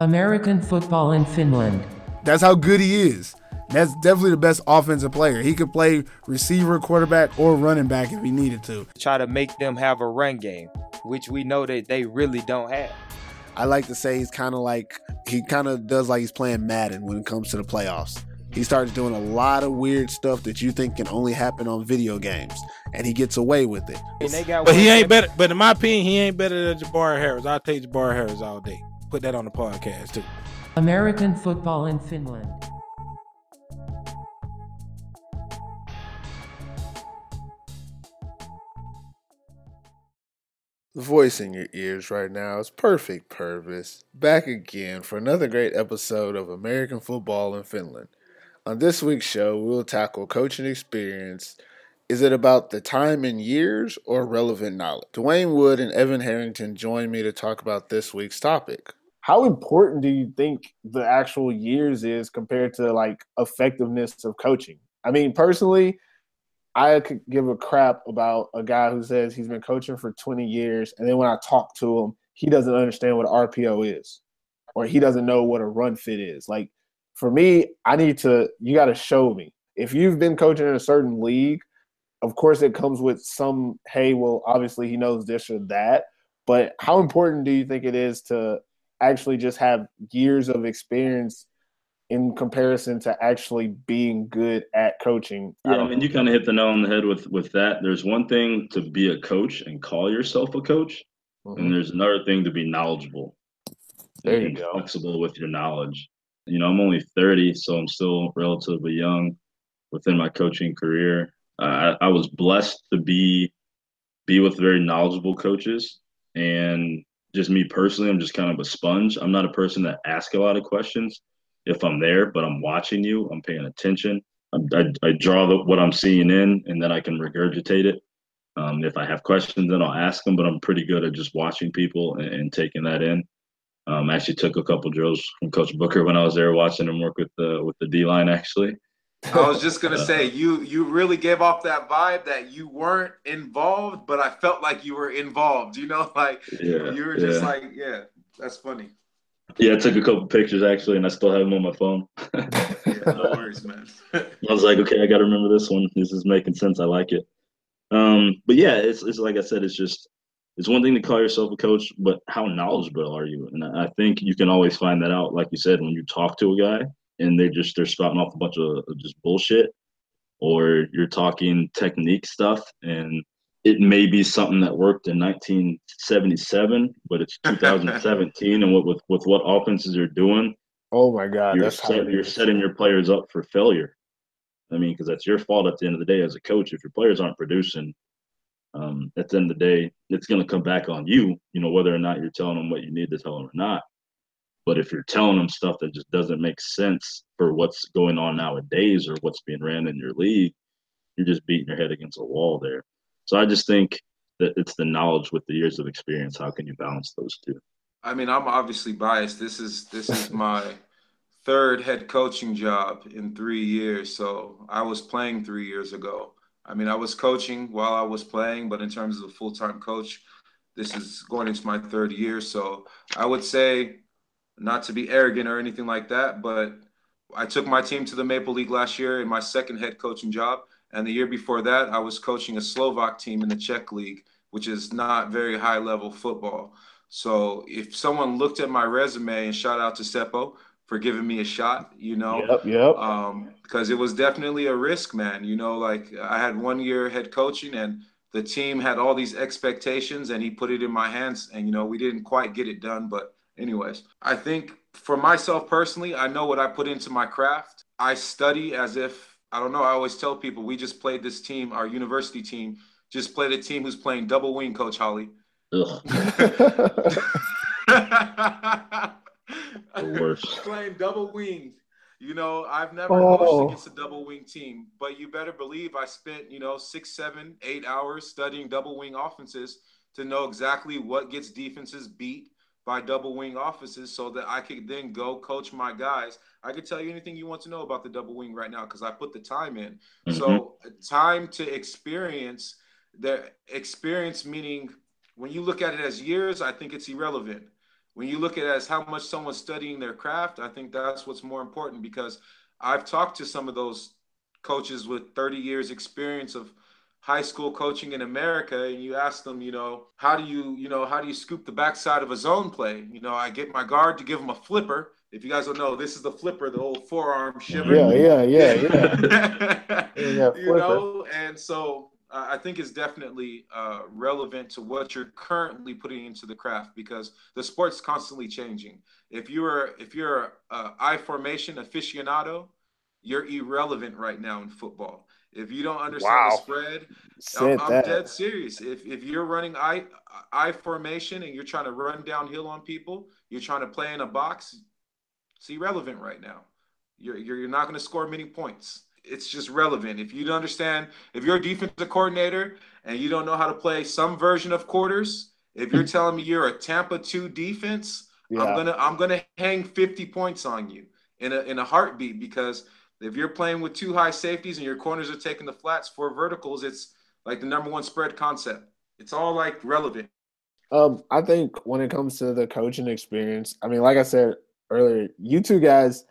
American football in Finland. That's how good he is. That's definitely the best offensive player. He could play receiver, quarterback, or running back if he needed to. Try to make them have a run game, which we know that they really don't have. I like to say he's kind of like he kind of does like he's playing Madden when it comes to the playoffs. He starts doing a lot of weird stuff that you think can only happen on video games, and he gets away with it. but he ain't better. But in my opinion, he ain't better than Jabari Harris. I'll take Jabari Harris all day. Put that on the podcast too. American football in Finland. The voice in your ears right now is Perfect Purvis, back again for another great episode of American Football in Finland. On this week's show, we'll tackle coaching experience. Is it about the time and years or relevant knowledge? Dwayne Wood and Evan Harrington join me to talk about this week's topic. How important do you think the actual years is compared to like effectiveness of coaching? I mean, personally, I could give a crap about a guy who says he's been coaching for 20 years, and then when I talk to him, he doesn't understand what RPO is, or he doesn't know what a run fit is. Like for me, I need to. You got to show me if you've been coaching in a certain league. Of course, it comes with some. Hey, well, obviously he knows this or that. But how important do you think it is to actually just have years of experience in comparison to actually being good at coaching. Yeah, I, I mean, you kind of hit the nail on the head with with that. There's one thing to be a coach and call yourself a coach, mm-hmm. and there's another thing to be knowledgeable. There you go. Flexible with your knowledge. You know, I'm only 30, so I'm still relatively young within my coaching career. Uh, I, I was blessed to be be with very knowledgeable coaches, and just me personally, I'm just kind of a sponge. I'm not a person that asks a lot of questions if I'm there, but I'm watching you, I'm paying attention. I, I draw the, what I'm seeing in, and then I can regurgitate it. Um, if I have questions, then I'll ask them. But I'm pretty good at just watching people and, and taking that in. Um, I actually took a couple drills from Coach Booker when I was there watching him work with the with the D line. Actually, I was just gonna say you you really gave off that vibe that you weren't involved, but I felt like you were involved. You know, like yeah, you were just yeah. like, yeah, that's funny. Yeah, I took a couple pictures actually, and I still have them on my phone. yeah, no worries, man. I was like, okay, I got to remember this one. This is making sense. I like it. Um, but yeah, it's it's like I said, it's just it's one thing to call yourself a coach, but how knowledgeable are you? And I think you can always find that out, like you said, when you talk to a guy and they just they're spouting off a bunch of just bullshit, or you're talking technique stuff and it may be something that worked in 1977, but it's 2017, and what with with what offenses are doing. Oh my God, you're, set, you're setting your players up for failure. I mean, because that's your fault at the end of the day as a coach. If your players aren't producing, um, at the end of the day, it's going to come back on you. You know, whether or not you're telling them what you need to tell them or not. But if you're telling them stuff that just doesn't make sense for what's going on nowadays or what's being ran in your league, you're just beating your head against a wall there. So I just think that it's the knowledge with the years of experience. How can you balance those two? I mean, I'm obviously biased. This is this is my third head coaching job in three years. So I was playing three years ago. I mean, I was coaching while I was playing, but in terms of a full time coach, this is going into my third year. So I would say, not to be arrogant or anything like that, but I took my team to the Maple League last year in my second head coaching job. And the year before that, I was coaching a Slovak team in the Czech League, which is not very high level football. So if someone looked at my resume and shout out to Seppo for giving me a shot, you know, yep, yep. Um, because it was definitely a risk, man. You know, like I had one year head coaching and the team had all these expectations and he put it in my hands and you know we didn't quite get it done but anyways i think for myself personally i know what i put into my craft i study as if I don't know. I always tell people we just played this team, our university team, just played a team who's playing double wing, Coach Holly. the worst. playing double wing. You know, I've never oh. coached against a double wing team, but you better believe I spent, you know, six, seven, eight hours studying double wing offenses to know exactly what gets defenses beat by double wing offices so that I could then go coach my guys I could tell you anything you want to know about the double wing right now because I put the time in. Mm-hmm. So time to experience the experience meaning when you look at it as years, I think it's irrelevant. when you look at it as how much someone's studying their craft, I think that's what's more important because I've talked to some of those coaches with 30 years experience of high school coaching in America and you ask them, you know, how do you, you know, how do you scoop the backside of a zone play? You know, I get my guard to give them a flipper. If you guys don't know, this is the flipper, the old forearm shiver. Yeah, yeah, yeah, yeah. yeah you know, and so uh, I think it's definitely uh, relevant to what you're currently putting into the craft because the sport's constantly changing. If you're if you're a I formation aficionado, you're irrelevant right now in football. If you don't understand wow. the spread, I'm, I'm dead serious. If if you're running I I formation and you're trying to run downhill on people, you're trying to play in a box, it's irrelevant right now. You're you're not going to score many points. It's just relevant. If you don't understand, if you're a defensive coordinator and you don't know how to play some version of quarters, if you're telling me you're a Tampa two defense, yeah. I'm gonna I'm gonna hang 50 points on you in a in a heartbeat because if you're playing with two high safeties and your corners are taking the flats for verticals, it's like the number one spread concept. It's all like relevant. Um, I think when it comes to the coaching experience, I mean, like I said earlier, you two guys,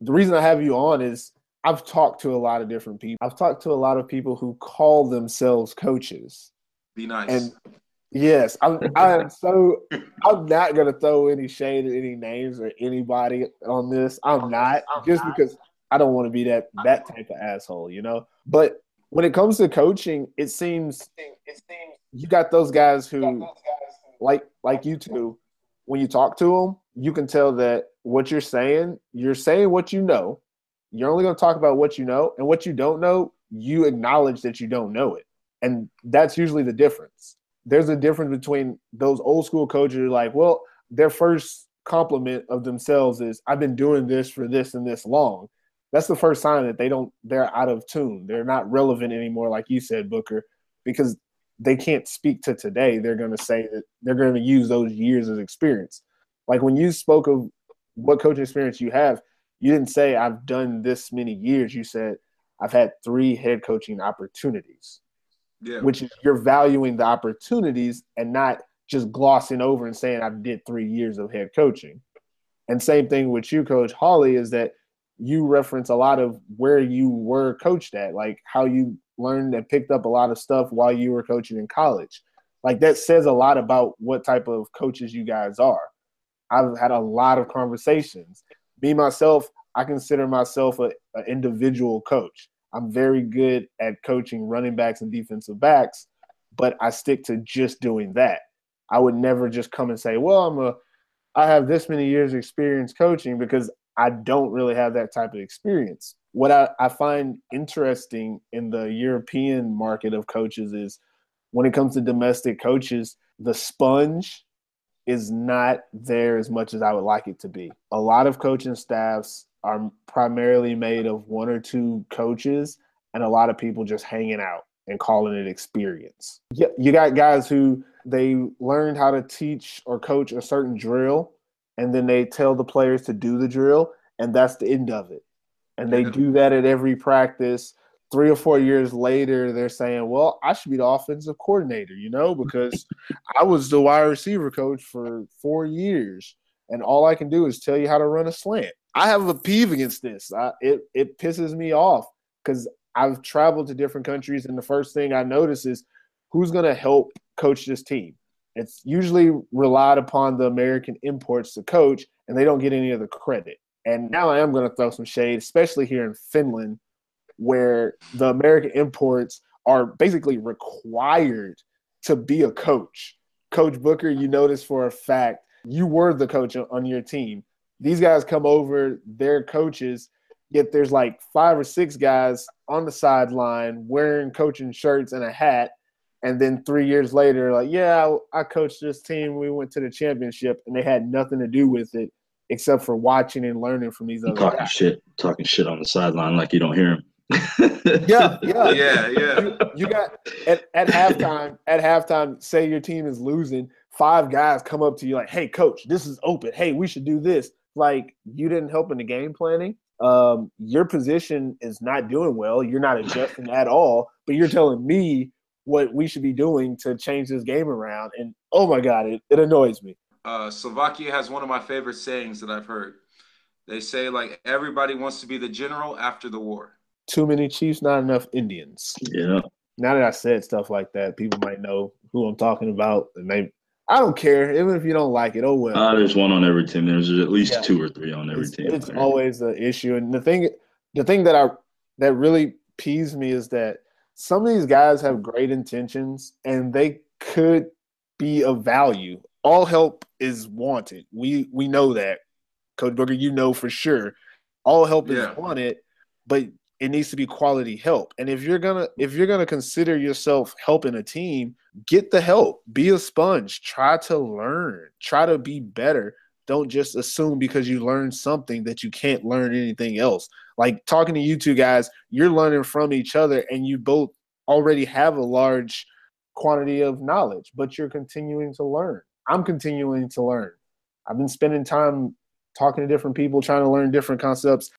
the reason I have you on is I've talked to a lot of different people. I've talked to a lot of people who call themselves coaches. Be nice. And yes, I'm I am so I'm not gonna throw any shade at any names or anybody on this. I'm not just because I don't want to be that that type of asshole, you know. But when it comes to coaching, it seems it seems you got those guys who, like like you two, when you talk to them, you can tell that what you're saying, you're saying what you know. You're only going to talk about what you know, and what you don't know, you acknowledge that you don't know it, and that's usually the difference. There's a difference between those old school coaches who are like, well, their first compliment of themselves is, "I've been doing this for this and this long." That's the first sign that they don't they're out of tune. They're not relevant anymore, like you said, Booker, because they can't speak to today. They're going to say that they're going to use those years of experience. Like when you spoke of what coaching experience you have, you didn't say I've done this many years. You said I've had three head coaching opportunities. Yeah. Which is you're valuing the opportunities and not just glossing over and saying I did three years of head coaching. And same thing with you, Coach Holly, is that you reference a lot of where you were coached at, like how you learned and picked up a lot of stuff while you were coaching in college. Like that says a lot about what type of coaches you guys are. I've had a lot of conversations. Me myself, I consider myself an individual coach. I'm very good at coaching running backs and defensive backs, but I stick to just doing that. I would never just come and say, "Well, I'm a I have this many years experience coaching because I don't really have that type of experience. What I, I find interesting in the European market of coaches is when it comes to domestic coaches, the sponge is not there as much as I would like it to be. A lot of coaching staffs are primarily made of one or two coaches and a lot of people just hanging out and calling it experience. You got guys who they learned how to teach or coach a certain drill and then they tell the players to do the drill, and that's the end of it. And they do that at every practice. Three or four years later, they're saying, Well, I should be the offensive coordinator, you know, because I was the wide receiver coach for four years, and all I can do is tell you how to run a slant. I have a peeve against this. I, it, it pisses me off because I've traveled to different countries, and the first thing I notice is who's going to help coach this team? It's usually relied upon the American imports to coach, and they don't get any of the credit. And now I am going to throw some shade, especially here in Finland, where the American imports are basically required to be a coach. Coach Booker, you notice for a fact you were the coach on your team. These guys come over, they're coaches, yet there's like five or six guys on the sideline wearing coaching shirts and a hat and then three years later, like, yeah, I coached this team. We went to the championship, and they had nothing to do with it except for watching and learning from these other talking guys. shit, talking shit on the sideline like you don't hear him. yeah, yeah, yeah, yeah. You, you, got at, at halftime. At halftime, say your team is losing. Five guys come up to you like, "Hey, coach, this is open. Hey, we should do this." Like you didn't help in the game planning. Um, your position is not doing well. You're not adjusting at all. But you're telling me what we should be doing to change this game around. And oh my God, it, it annoys me. uh, Slovakia has one of my favorite sayings that I've heard. They say like everybody wants to be the general after the war. Too many chiefs, not enough Indians. Yeah. Now that I said stuff like that, people might know who I'm talking about, and they. I don't care, even if you don't like it. Oh well. Uh, there's one on every team. There's at least Yeah. two or three on every it's, team. it's always the issue, and the thing, the thing that I that really peeves me is that some of these guys have great intentions, and they could be of value. All help is wanted. We we know that, Coach Booker. You know for sure, all help Yeah. is wanted, but it needs to be quality help. And if you're gonna if you're gonna consider yourself helping a team, get the help. Be a sponge. Try to learn. Try to be better. Don't just assume because you learned something that you can't learn anything else. Like talking to you two guys, you're learning from each other and you both already have a large quantity of knowledge, but you're continuing to learn. I'm continuing to learn. I've been spending time talking to different people, trying to learn different concepts.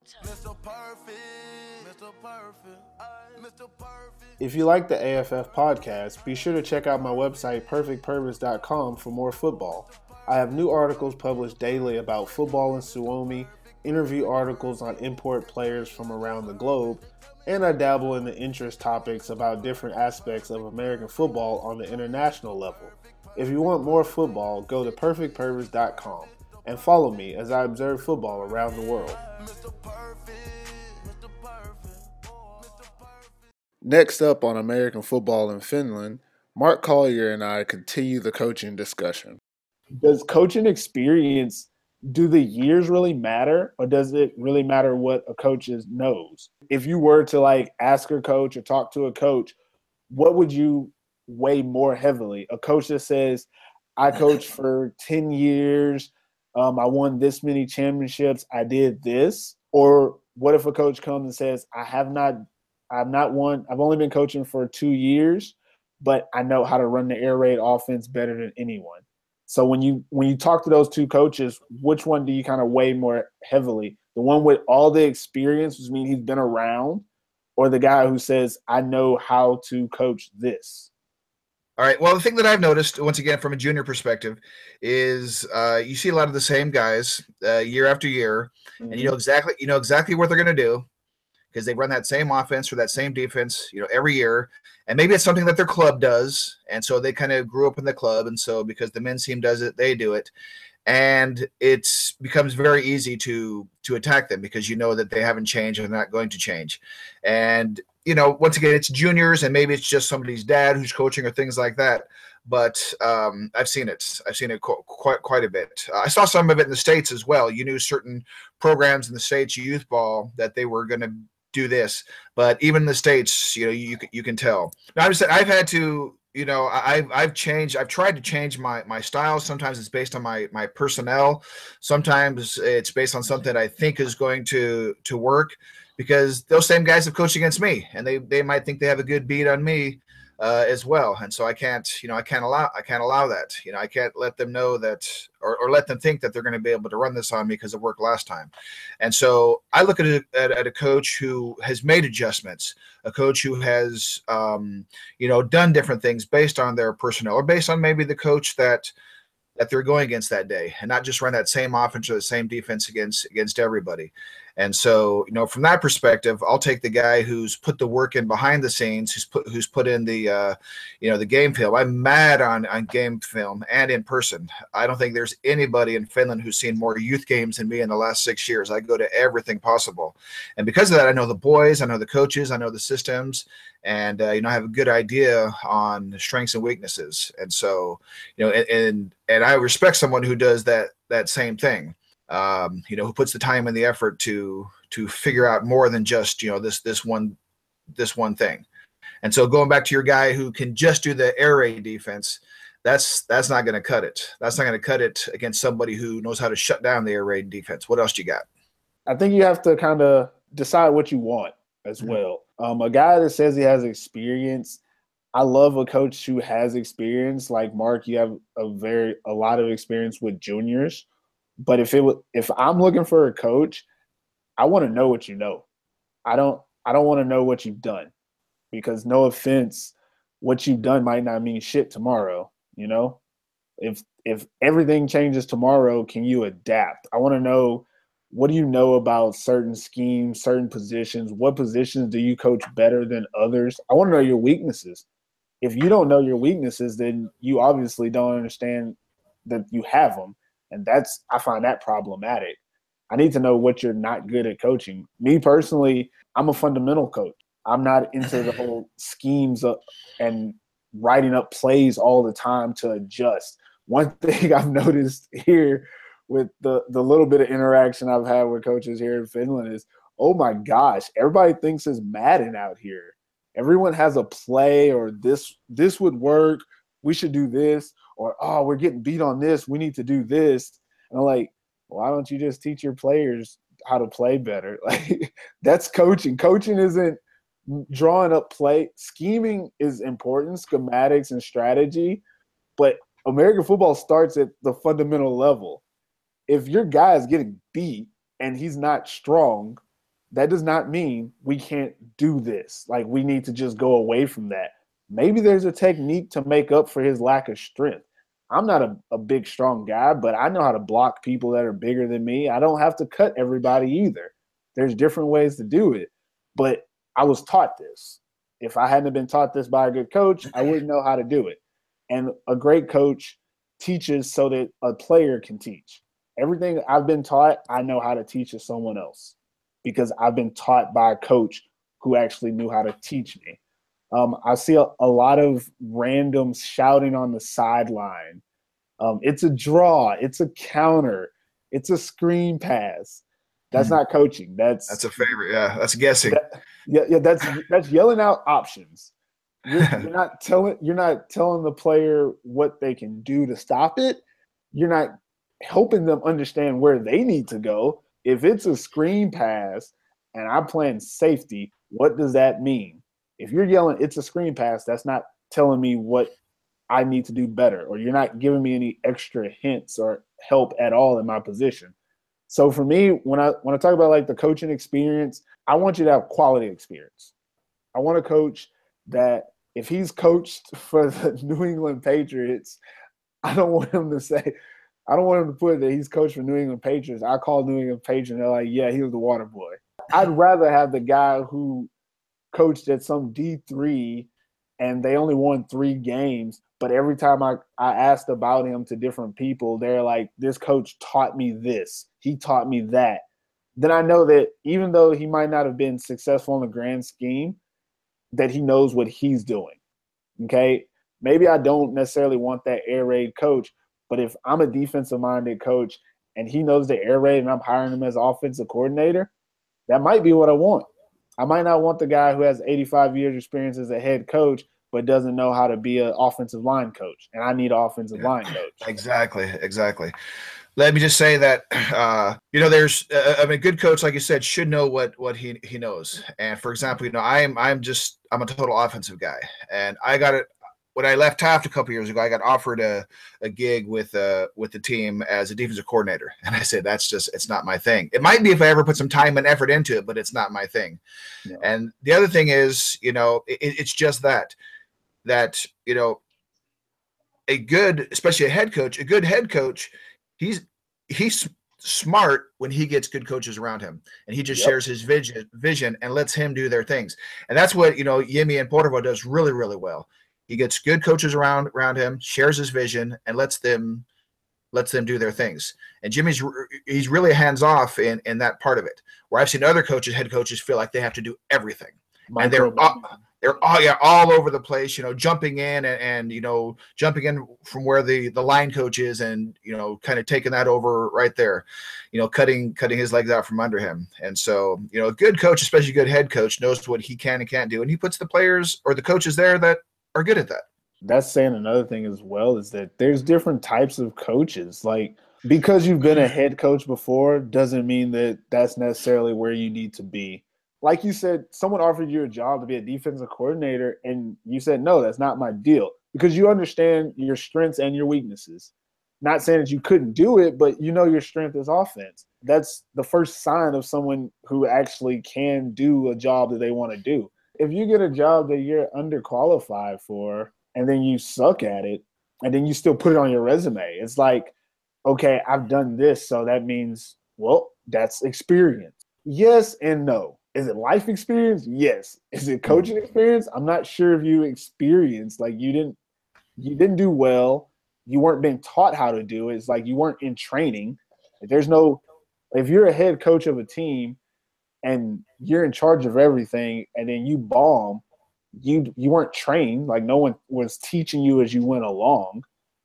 If you like the AFF podcast, be sure to check out my website, perfectpurpose.com, for more football. I have new articles published daily about football in Suomi, interview articles on import players from around the globe, and I dabble in the interest topics about different aspects of American football on the international level. If you want more football, go to perfectpurpose.com and follow me as I observe football around the world. Next up on American football in Finland, Mark Collier and I continue the coaching discussion. Does coaching experience do the years really matter or does it really matter what a coach is, knows? If you were to like ask a coach or talk to a coach what would you weigh more heavily? A coach that says i coached for 10 years um, i won this many championships i did this or what if a coach comes and says i have not i've not won i've only been coaching for two years but i know how to run the air raid offense better than anyone so when you when you talk to those two coaches, which one do you kind of weigh more heavily? The one with all the experience, which means he's been around, or the guy who says, "I know how to coach this." All right. Well, the thing that I've noticed, once again, from a junior perspective, is uh, you see a lot of the same guys uh, year after year, and you know exactly you know exactly what they're going to do because they run that same offense or that same defense, you know, every year. And maybe it's something that their club does, and so they kind of grew up in the club, and so because the men's team does it, they do it, and it's becomes very easy to to attack them because you know that they haven't changed and not going to change, and you know, once again, it's juniors, and maybe it's just somebody's dad who's coaching or things like that. But um, I've seen it. I've seen it qu- quite quite a bit. Uh, I saw some of it in the states as well. You knew certain programs in the states, youth ball, that they were going to do this. But even in the states, you know, you you can tell. I'm just saying, I've had to, you know, I've I've changed. I've tried to change my my style. Sometimes it's based on my my personnel. Sometimes it's based on something I think is going to to work because those same guys have coached against me, and they they might think they have a good beat on me uh, as well. And so I can't, you know, I can't allow I can't allow that. You know, I can't let them know that or, or let them think that they're going to be able to run this on me because it worked last time. And so I look at, a, at at a coach who has made adjustments, a coach who has, um, you know, done different things based on their personnel or based on maybe the coach that that they're going against that day, and not just run that same offense or the same defense against against everybody. And so, you know, from that perspective, I'll take the guy who's put the work in behind the scenes, who's put who's put in the, uh, you know, the game film. I'm mad on on game film and in person. I don't think there's anybody in Finland who's seen more youth games than me in the last six years. I go to everything possible, and because of that, I know the boys, I know the coaches, I know the systems, and uh, you know, I have a good idea on strengths and weaknesses. And so, you know, and and, and I respect someone who does that that same thing um, you know, who puts the time and the effort to to figure out more than just you know this this one this one thing. And so going back to your guy who can just do the air raid defense, that's that's not going to cut it. That's not going to cut it against somebody who knows how to shut down the air raid defense. What else do you got? I think you have to kind of decide what you want as well. Um, a guy that says he has experience, I love a coach who has experience. Like Mark, you have a very a lot of experience with juniors. But if it was, if I'm looking for a coach, I want to know what you know. I don't I don't want to know what you've done because no offense, what you've done might not mean shit tomorrow. You know, If if everything changes tomorrow, can you adapt? I want to know what do you know about certain schemes, certain positions? What positions do you coach better than others? I want to know your weaknesses. If you don't know your weaknesses, then you obviously don't understand that you have them. And that's I find that problematic. I need to know what you're not good at coaching. Me personally, I'm a fundamental coach. I'm not into the whole schemes of, and writing up plays all the time to adjust. One thing I've noticed here with the the little bit of interaction I've had with coaches here in Finland is, oh my gosh, everybody thinks it's Madden out here. Everyone has a play or this this would work. We should do this or oh we're getting beat on this. We need to do this. And I'm like, why don't you just teach your players how to play better? Like that's coaching. Coaching isn't drawing up play. Scheming is important, schematics and strategy, but American football starts at the fundamental level. If your guy is getting beat and he's not strong, that does not mean we can't do this. Like we need to just go away from that. Maybe there's a technique to make up for his lack of strength. I'm not a, a big, strong guy, but I know how to block people that are bigger than me. I don't have to cut everybody either. There's different ways to do it. But I was taught this. If I hadn't been taught this by a good coach, I wouldn't know how to do it. And a great coach teaches so that a player can teach. Everything I've been taught, I know how to teach to someone else because I've been taught by a coach who actually knew how to teach me. Um, I see a, a, lot of randoms shouting on the sideline. Um, it's a draw. It's a counter. It's a screen pass. That's mm. not coaching. That's that's a favorite. Yeah, that's guessing. That, yeah, yeah. That's that's yelling out options. You're, you're not telling you're not telling the player what they can do to stop it. You're not helping them understand where they need to go. If it's a screen pass and I'm playing safety, what does that mean? If you're yelling it's a screen pass, that's not telling me what I need to do better, or you're not giving me any extra hints or help at all in my position. So for me, when I when I talk about like the coaching experience, I want you to have quality experience. I want a coach that if he's coached for the New England Patriots, I don't want him to say, I don't want him to put that he's coached for New England Patriots. I call New England Patriots, they're like, yeah, he was the water boy. I'd rather have the guy who coached at some D3 and they only won three games. But every time I, I asked about him to different people, they're like, this coach taught me this. He taught me that. Then I know that even though he might not have been successful in the grand scheme, that he knows what he's doing. Okay. Maybe I don't necessarily want that air raid coach, but if I'm a defensive minded coach and he knows the air raid and I'm hiring him as offensive coordinator, that might be what I want. I might not want the guy who has 85 years experience as a head coach, but doesn't know how to be an offensive line coach. And I need an offensive yeah, line coach. Exactly. Exactly. Let me just say that uh, you know there's uh, I mean a good coach like you said should know what what he he knows. And for example, you know I'm I'm just I'm a total offensive guy, and I got it when I left Taft a couple years ago, I got offered a, a gig with uh with the team as a defensive coordinator, and I said that's just it's not my thing. It might be if I ever put some time and effort into it, but it's not my thing. No. And the other thing is, you know, it, it's just that that you know a good, especially a head coach, a good head coach, he's he's smart when he gets good coaches around him and he just yep. shares his vision vision and lets him do their things and that's what you know yemi and Porvoo does really really well he gets good coaches around around him, shares his vision, and lets them lets them do their things. And Jimmy's he's really hands off in in that part of it. Where I've seen other coaches, head coaches, feel like they have to do everything, and they're all, they're all yeah all over the place. You know, jumping in and, and you know jumping in from where the the line coach is, and you know kind of taking that over right there. You know, cutting cutting his legs out from under him. And so you know, a good coach, especially a good head coach, knows what he can and can't do, and he puts the players or the coaches there that are good at that. That's saying another thing as well is that there's different types of coaches. Like because you've been a head coach before doesn't mean that that's necessarily where you need to be. Like you said, someone offered you a job to be a defensive coordinator, and you said, no, that's not my deal because you understand your strengths and your weaknesses. Not saying that you couldn't do it, but you know your strength is offense. That's the first sign of someone who actually can do a job that they want to do if you get a job that you're underqualified for and then you suck at it, and then you still put it on your resume. It's like, okay, I've done this, so that means, well, that's experience. Yes and no. Is it life experience? Yes. Is it mm-hmm. coaching experience? I'm not sure if you experienced like you didn't you didn't do well. You weren't being taught how to do it. It's like you weren't in training. There's no if you're a head coach of a team and you're in charge of everything and then you bomb, you you weren't trained, like no one was teaching you as you went along.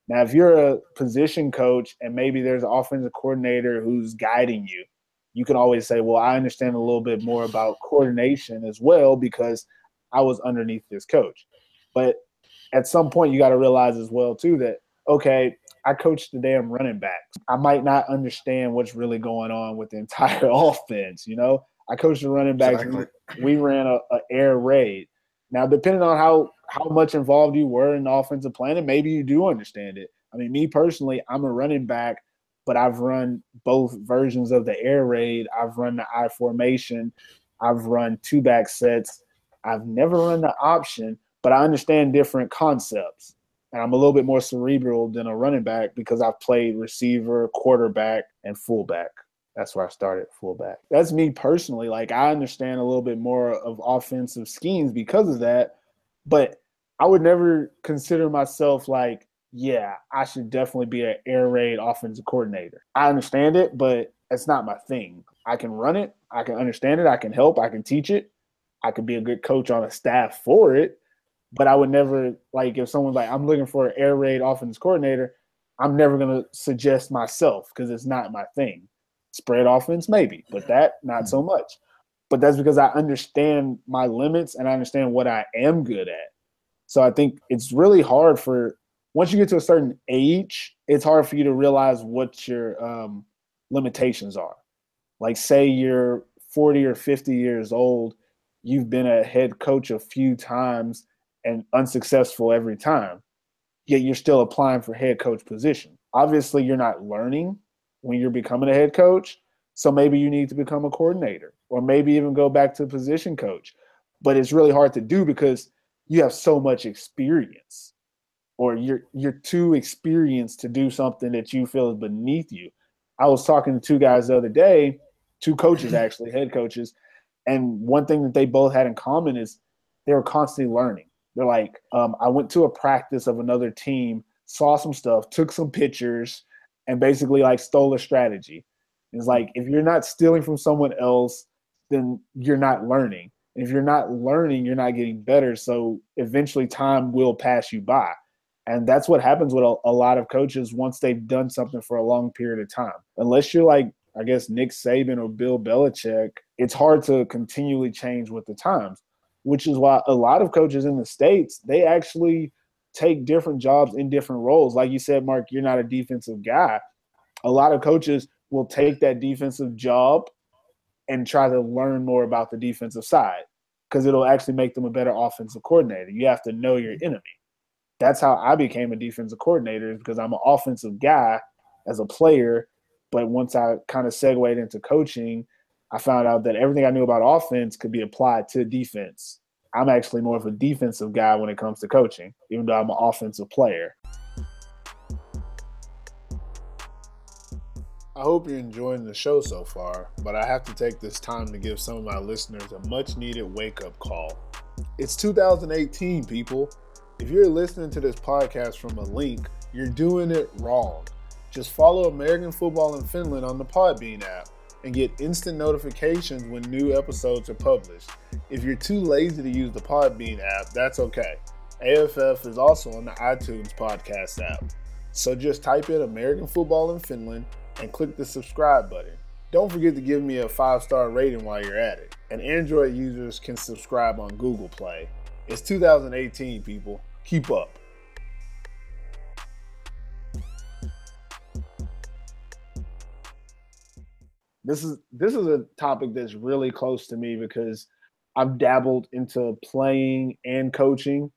Now, if you're a position coach and maybe there's an offensive coordinator who's guiding you, you can always say, Well, I understand a little bit more about coordination as well because I was underneath this coach. But at some point you got to realize as well too that okay, I coach the damn running backs. I might not understand what's really going on with the entire offense. You know, I coached the running backs. Exactly. We, we ran a, a air raid. Now, depending on how how much involved you were in the offensive planning, maybe you do understand it. I mean, me personally, I'm a running back, but I've run both versions of the air raid. I've run the I formation. I've run two back sets. I've never run the option, but I understand different concepts. And I'm a little bit more cerebral than a running back because I've played receiver, quarterback, and fullback. That's where I started, fullback. That's me personally. Like I understand a little bit more of offensive schemes because of that, but I would never consider myself like, yeah, I should definitely be an air raid offensive coordinator. I understand it, but it's not my thing. I can run it, I can understand it, I can help, I can teach it, I could be a good coach on a staff for it. But I would never like if someone's like, I'm looking for an air raid offense coordinator, I'm never gonna suggest myself because it's not my thing. Spread offense, maybe, but that not so much. But that's because I understand my limits and I understand what I am good at. So I think it's really hard for once you get to a certain age, it's hard for you to realize what your um, limitations are. Like, say you're 40 or 50 years old, you've been a head coach a few times and unsuccessful every time, yet you're still applying for head coach position. Obviously, you're not learning when you're becoming a head coach. So maybe you need to become a coordinator or maybe even go back to position coach. But it's really hard to do because you have so much experience or you're you're too experienced to do something that you feel is beneath you. I was talking to two guys the other day, two coaches actually, head coaches, and one thing that they both had in common is they were constantly learning. They're like, um, I went to a practice of another team, saw some stuff, took some pictures, and basically like stole a strategy. It's like if you're not stealing from someone else, then you're not learning. And if you're not learning, you're not getting better. So eventually time will pass you by. And that's what happens with a, a lot of coaches once they've done something for a long period of time. Unless you're like, I guess, Nick Saban or Bill Belichick, it's hard to continually change with the times, which is why a lot of coaches in the States, they actually take different jobs in different roles. Like you said, Mark, you're not a defensive guy. A lot of coaches will take that defensive job and try to learn more about the defensive side because it'll actually make them a better offensive coordinator. You have to know your mm-hmm. enemy. That's how I became a defensive coordinator because I'm an offensive guy as a player. But once I kind of segued into coaching, I found out that everything I knew about offense could be applied to defense. I'm actually more of a defensive guy when it comes to coaching, even though I'm an offensive player. I hope you're enjoying the show so far, but I have to take this time to give some of my listeners a much needed wake up call. It's 2018, people. If you're listening to this podcast from a link, you're doing it wrong. Just follow American Football in Finland on the Podbean app and get instant notifications when new episodes are published. If you're too lazy to use the Podbean app, that's okay. AFF is also on the iTunes podcast app. So just type in American Football in Finland and click the subscribe button. Don't forget to give me a five star rating while you're at it. And Android users can subscribe on Google Play. It's 2018, people. Keep up. This is this is a topic that's really close to me because I've dabbled into playing and coaching.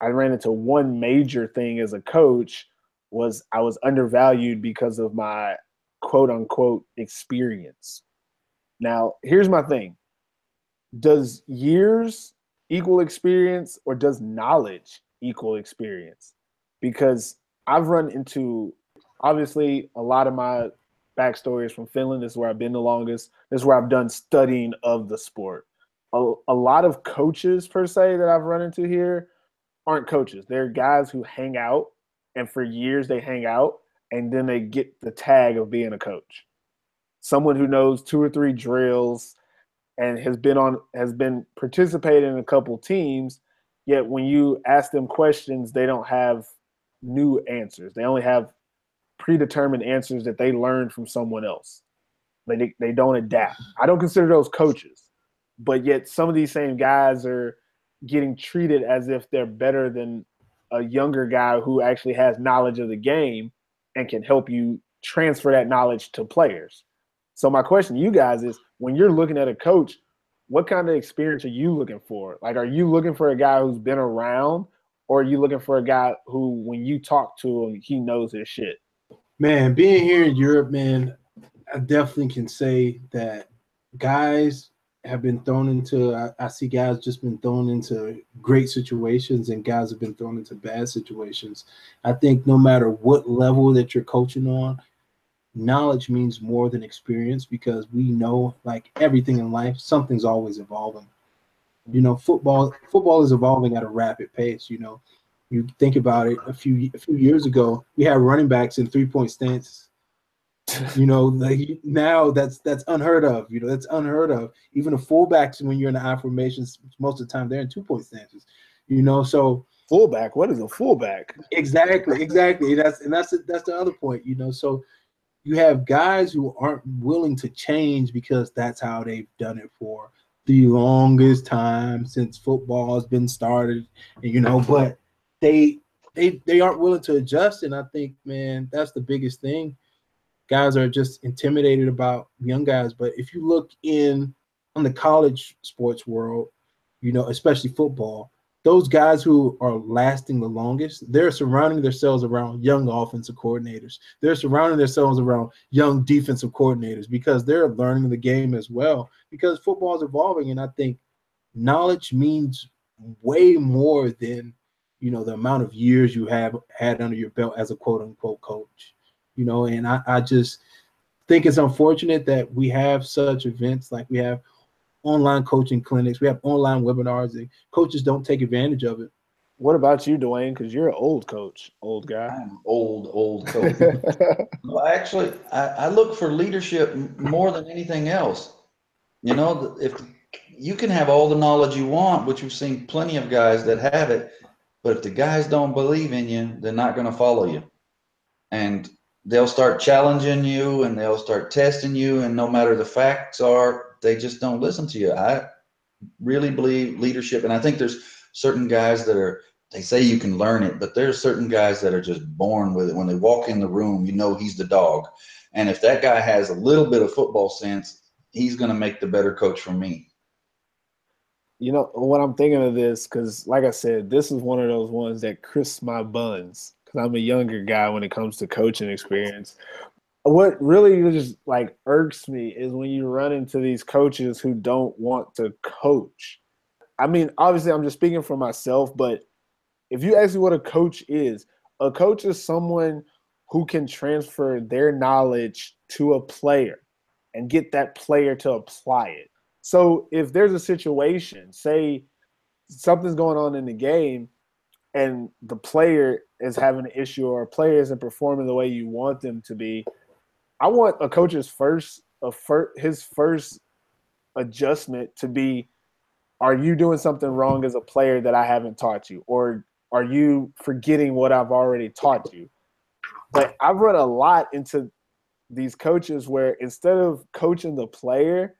I ran into one major thing as a coach was I was undervalued because of my quote unquote experience. Now, here's my thing. Does years equal experience or does knowledge equal experience? Because I've run into obviously a lot of my backstory is from Finland. This is where I've been the longest. This is where I've done studying of the sport. A, a lot of coaches per se that I've run into here aren't coaches. They're guys who hang out and for years they hang out and then they get the tag of being a coach. Someone who knows two or three drills and has been on has been participating in a couple teams, yet when you ask them questions, they don't have new answers. They only have predetermined answers that they learned from someone else. They they don't adapt. I don't consider those coaches, but yet some of these same guys are getting treated as if they're better than a younger guy who actually has knowledge of the game and can help you transfer that knowledge to players. So my question to you guys is when you're looking at a coach, what kind of experience are you looking for? Like are you looking for a guy who's been around or are you looking for a guy who when you talk to him, he knows his shit? Man, being here in Europe, man, I definitely can say that guys have been thrown into I, I, see guys just been thrown into great situations and guys have been thrown into bad situations. I think no matter what level that you're coaching on, knowledge means more than experience because we know like everything in life, something's always evolving. You know, football football is evolving at a rapid pace, you know. You think about it a few a few years ago, we had running backs in three-point stances you know, like now that's that's unheard of. You know, that's unheard of. Even the fullbacks, when you're in the I formations, most of the time they're in two point stances. You know, so fullback. What is a fullback? Exactly, exactly. That's and that's that's the other point. You know, so you have guys who aren't willing to change because that's how they've done it for the longest time since football has been started. And You know, but they they they aren't willing to adjust, and I think, man, that's the biggest thing guys are just intimidated about young guys. But if you look in on the college sports world, you know, especially football, those guys who are lasting the longest, they're surrounding themselves around young offensive coordinators. They're surrounding themselves around young defensive coordinators because they're learning the game as well. Because football is evolving, and I think knowledge means way more than you know the amount of years you have had under your belt as a quote unquote coach you know, and I, I just think it's unfortunate that we have such events like we have online coaching clinics, we have online webinars, and coaches don't take advantage of it. What about you, Dwayne? Because you're an old coach, old guy. I'm old, old coach. well, actually, I, I, look for leadership more than anything else. You know, if you can have all the knowledge you want, which we've seen plenty of guys that have it, but if the guys don't believe in you, they're not going to follow you. And they'll start challenging you and they'll start testing you and no matter the facts are they just don't listen to you. I really believe leadership and i think there's certain guys that are they say you can learn it but there's certain guys that are just born with it. When they walk in the room you know he's the dog. And if that guy has a little bit of football sense he's going to make the better coach for me you know what i'm thinking of this because like i said this is one of those ones that crisps my buns because I'm a younger guy when it comes to coaching experience. What really just like irks me is when you run into these coaches who don't want to coach. I mean, obviously, I'm just speaking for myself, but if you ask me what a coach is, a coach is someone who can transfer their knowledge to a player and get that player to apply it. So if there's a situation, say something's going on in the game and the player is having an issue or a player isn't performing the way you want them to be, I want a coach's first a fir- his first adjustment to be are you doing something wrong as a player that I haven't taught you or are you forgetting what I've already taught you? But I've run a lot into these coaches where instead of coaching the player,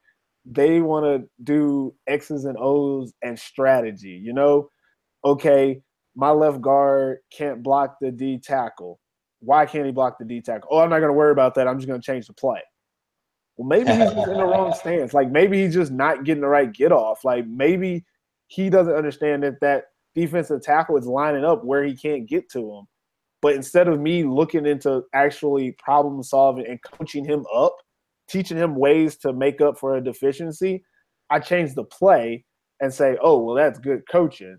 they want to do X's and O's and strategy. You know, okay, my left guard can't block the D tackle. Why can't he block the D tackle? Oh, I'm not going to worry about that. I'm just going to change the play. Well, maybe he's just in the wrong stance. Like maybe he's just not getting the right get off. Like maybe he doesn't understand that that defensive tackle is lining up where he can't get to him. But instead of me looking into actually problem solving and coaching him up, teaching him ways to make up for a deficiency, I change the play and say, oh, well, that's good coaching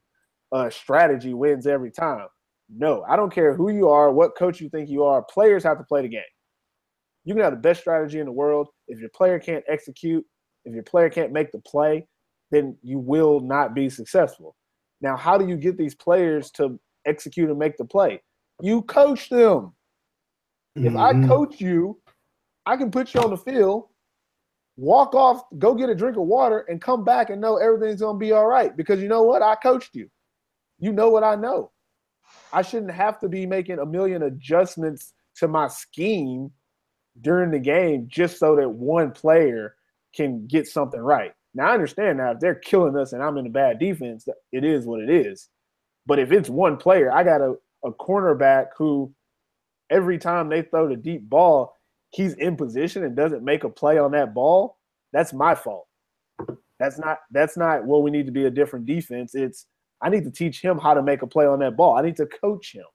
uh, strategy wins every time. No, I don't care who you are, what coach you think you are. Players have to play the game. You can have the best strategy in the world. If your player can't execute, if your player can't make the play, then you will not be successful. Now, how do you get these players to execute and make the play? You coach them. If I Mhm. coach you, I can put you on the field, walk off, go get a drink of water, and come back and know everything's gonna be all right. Because you know what? I coached you. You know what I know. I shouldn't have to be making a million adjustments to my scheme during the game just so that one player can get something right. Now I understand now if they're killing us and I'm in a bad defense, it is what it is. But if it's one player, I got a, a cornerback who every time they throw the deep ball, he's in position and doesn't make a play on that ball. That's my fault. That's not that's not what we need to be a different defense. It's I need to teach him how to make a play on that ball. I need to coach him.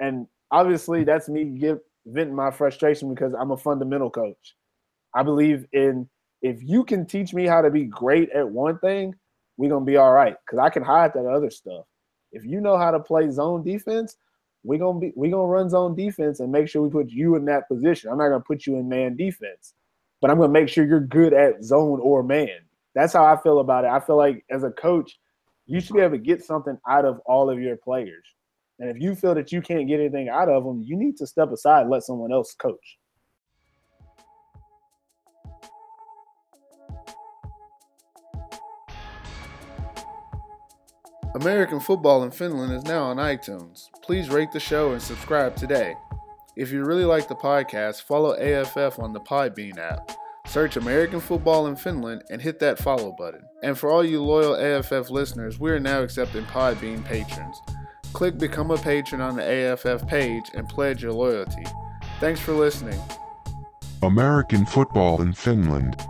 And obviously that's me give venting my frustration because I'm a fundamental coach. I believe in if you can teach me how to be great at one thing, we're gonna be all right. Cause I can hide that other stuff. If you know how to play zone defense, we're gonna be we're gonna run zone defense and make sure we put you in that position. I'm not gonna put you in man defense, but I'm gonna make sure you're good at zone or man. That's how I feel about it. I feel like as a coach, you should be able to get something out of all of your players. And if you feel that you can't get anything out of them, you need to step aside and let someone else coach. American Football in Finland is now on iTunes. Please rate the show and subscribe today. If you really like the podcast, follow AFF on the Podbean app. Search American Football in Finland and hit that follow button. And for all you loyal AFF listeners, we are now accepting Podbean patrons. Click Become a Patron on the AFF page and pledge your loyalty. Thanks for listening. American football in Finland.